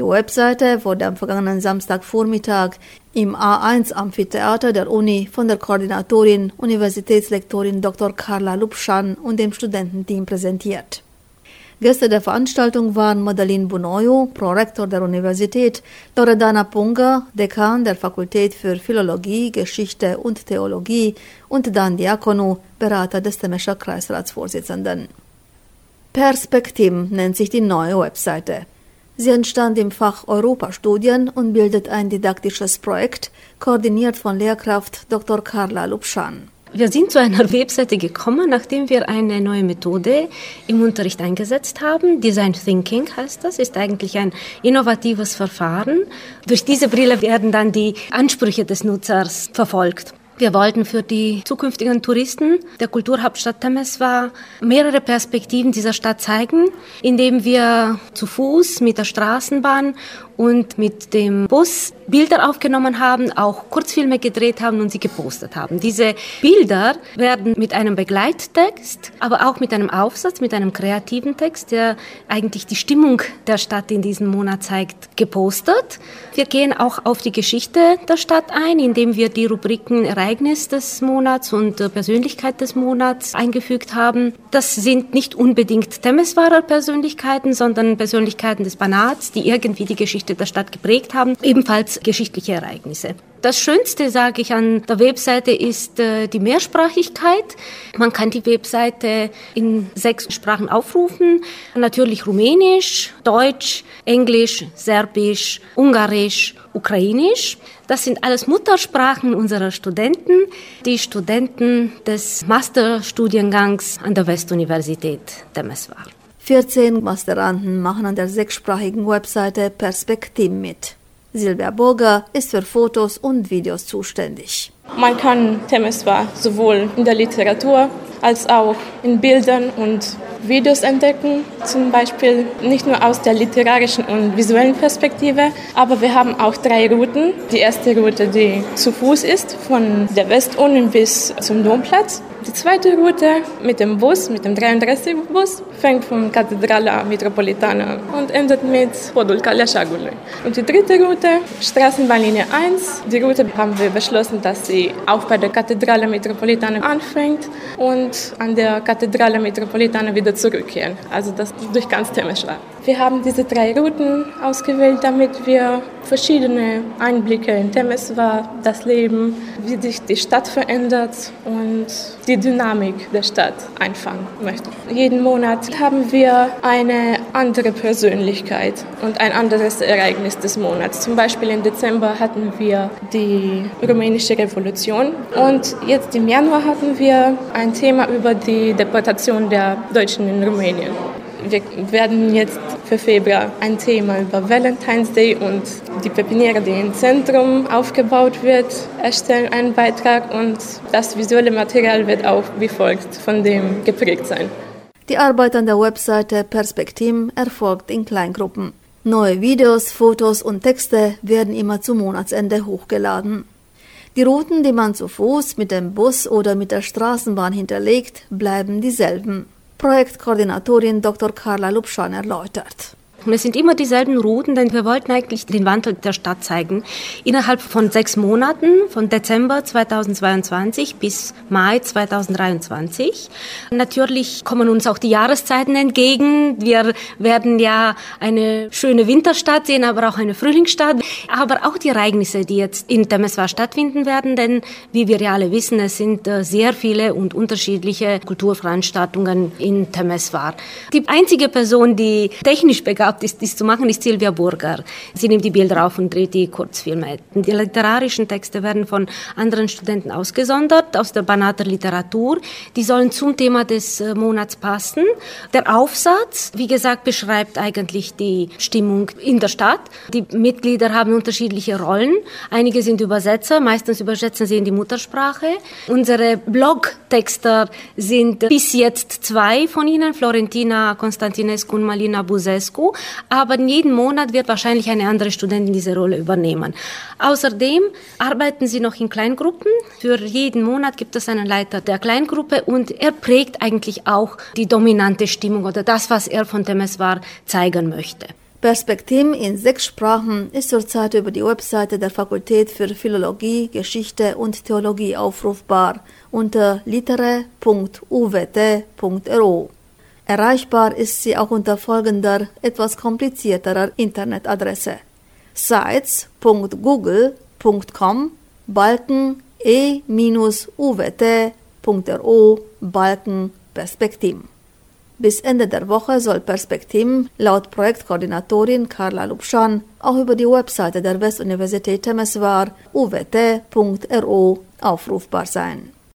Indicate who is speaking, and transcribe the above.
Speaker 1: Die Webseite wurde am vergangenen Samstagvormittag im A1 Amphitheater der Uni von der Koordinatorin Universitätslektorin Dr. Carla Lubschan und dem Studententeam präsentiert. Gäste der Veranstaltung waren Madeleine Bunoyo, Prorektor der Universität, Loredana Punga, Dekan der Fakultät für Philologie, Geschichte und Theologie und Dan Diakonu, Berater des Temescher Kreisratsvorsitzenden. Perspektim nennt sich die neue Webseite. Sie entstand im Fach Europastudien und bildet ein didaktisches Projekt, koordiniert von Lehrkraft Dr. Carla Lubschan.
Speaker 2: Wir sind zu einer Webseite gekommen, nachdem wir eine neue Methode im Unterricht eingesetzt haben. Design Thinking heißt das, ist eigentlich ein innovatives Verfahren. Durch diese Brille werden dann die Ansprüche des Nutzers verfolgt. Wir wollten für die zukünftigen Touristen der Kulturhauptstadt Temeswar mehrere Perspektiven dieser Stadt zeigen, indem wir zu Fuß mit der Straßenbahn und mit dem Bus Bilder aufgenommen haben, auch Kurzfilme gedreht haben und sie gepostet haben. Diese Bilder werden mit einem Begleittext, aber auch mit einem Aufsatz, mit einem kreativen Text, der eigentlich die Stimmung der Stadt in diesem Monat zeigt, gepostet. Wir gehen auch auf die Geschichte der Stadt ein, indem wir die Rubriken Ereignis des Monats und Persönlichkeit des Monats eingefügt haben. Das sind nicht unbedingt Temeswarer Persönlichkeiten, sondern Persönlichkeiten des Banats, die irgendwie die Geschichte Geschichte der Stadt geprägt haben, ebenfalls geschichtliche Ereignisse. Das Schönste, sage ich, an der Webseite ist äh, die Mehrsprachigkeit. Man kann die Webseite in sechs Sprachen aufrufen. Natürlich Rumänisch, Deutsch, Englisch, Serbisch, Ungarisch, Ukrainisch. Das sind alles Muttersprachen unserer Studenten, die Studenten des Masterstudiengangs an der Westuniversität Temeswar.
Speaker 1: 14 Masteranden machen an der sechssprachigen Webseite Perspektiv mit. Silvia Burger ist für Fotos und Videos zuständig.
Speaker 3: Man kann Temeswar sowohl in der Literatur als auch in Bildern und Videos entdecken, zum Beispiel nicht nur aus der literarischen und visuellen Perspektive, aber wir haben auch drei Routen. Die erste Route, die zu Fuß ist, von der Westuni bis zum Domplatz. Die zweite Route mit dem Bus, mit dem 33-Bus, fängt vom Kathedrala Metropolitana und endet mit Podul Kaleșagului. Und die dritte Route, Straßenbahnlinie 1. Die Route haben wir beschlossen, dass sie auch bei der Kathedrale Metropolitana anfängt und an der Kathedrale Metropolitana wieder zurückkehren. Also das durch ganz Temeswar. Wir haben diese drei Routen ausgewählt, damit wir verschiedene Einblicke in Temeswar, das Leben, wie sich die Stadt verändert und die Dynamik der Stadt einfangen möchten. Jeden Monat haben wir eine andere Persönlichkeit und ein anderes Ereignis des Monats. Zum Beispiel im Dezember hatten wir die rumänische Revolution und jetzt im Januar hatten wir ein Thema über die Deportation der Deutschen in Rumänien. Wir werden jetzt für Februar ein Thema über Valentine's Day und die Pepiniere, die im Zentrum aufgebaut wird, erstellen einen Beitrag und das visuelle Material wird auch wie folgt von dem geprägt sein.
Speaker 1: Die Arbeit an der Webseite Perspektiv erfolgt in Kleingruppen. Neue Videos, Fotos und Texte werden immer zum Monatsende hochgeladen. Die Routen, die man zu Fuß, mit dem Bus oder mit der Straßenbahn hinterlegt, bleiben dieselben. projekt koordinatorin Dr. Karla Lupshaner Lojtërt.
Speaker 2: Und es sind immer dieselben Routen, denn wir wollten eigentlich den Wandel der Stadt zeigen. Innerhalb von sechs Monaten, von Dezember 2022 bis Mai 2023. Natürlich kommen uns auch die Jahreszeiten entgegen. Wir werden ja eine schöne Winterstadt sehen, aber auch eine Frühlingsstadt. Aber auch die Ereignisse, die jetzt in Temeswar stattfinden werden, denn wie wir ja alle wissen, es sind äh, sehr viele und unterschiedliche Kulturveranstaltungen in Temeswar. Die einzige Person, die technisch begabt gehabt ist, dies zu machen, ist Silvia Burger. Sie nimmt die Bilder auf und dreht die Kurzfilme. Die literarischen Texte werden von anderen Studenten ausgesondert, aus der Banater Literatur. Die sollen zum Thema des äh, Monats passen. Der Aufsatz, wie gesagt, beschreibt eigentlich die Stimmung in der Stadt. Die Mitglieder haben unterschiedliche Rollen. Einige sind Übersetzer, meistens übersetzen sie in die Muttersprache. Unsere Blogtexter sind bis jetzt zwei von ihnen, Florentina Konstantinescu und Malina Buzescu aber jeden Monat wird wahrscheinlich eine andere Studentin diese Rolle übernehmen. Außerdem arbeiten sie noch in Kleingruppen. Für jeden Monat gibt es einen Leiter der Kleingruppe und er prägt eigentlich auch die dominante Stimmung oder das, was er von Temeswar zeigen möchte.
Speaker 1: Perspektim in sechs Sprachen ist zurzeit über die Webseite der Fakultät für Philologie, Geschichte und Theologie aufrufbar unter litere.uwt.ro. Erreichbar ist sie auch unter folgender, etwas komplizierterer Internetadresse sites.google.com Balken e-uwt.ro Balken Perspektim. Bis Ende der Woche soll Perspektim laut Projektkoordinatorin Carla Lubschan auch über die Webseite der Westuniversität Temeswar uwt.ro aufrufbar sein.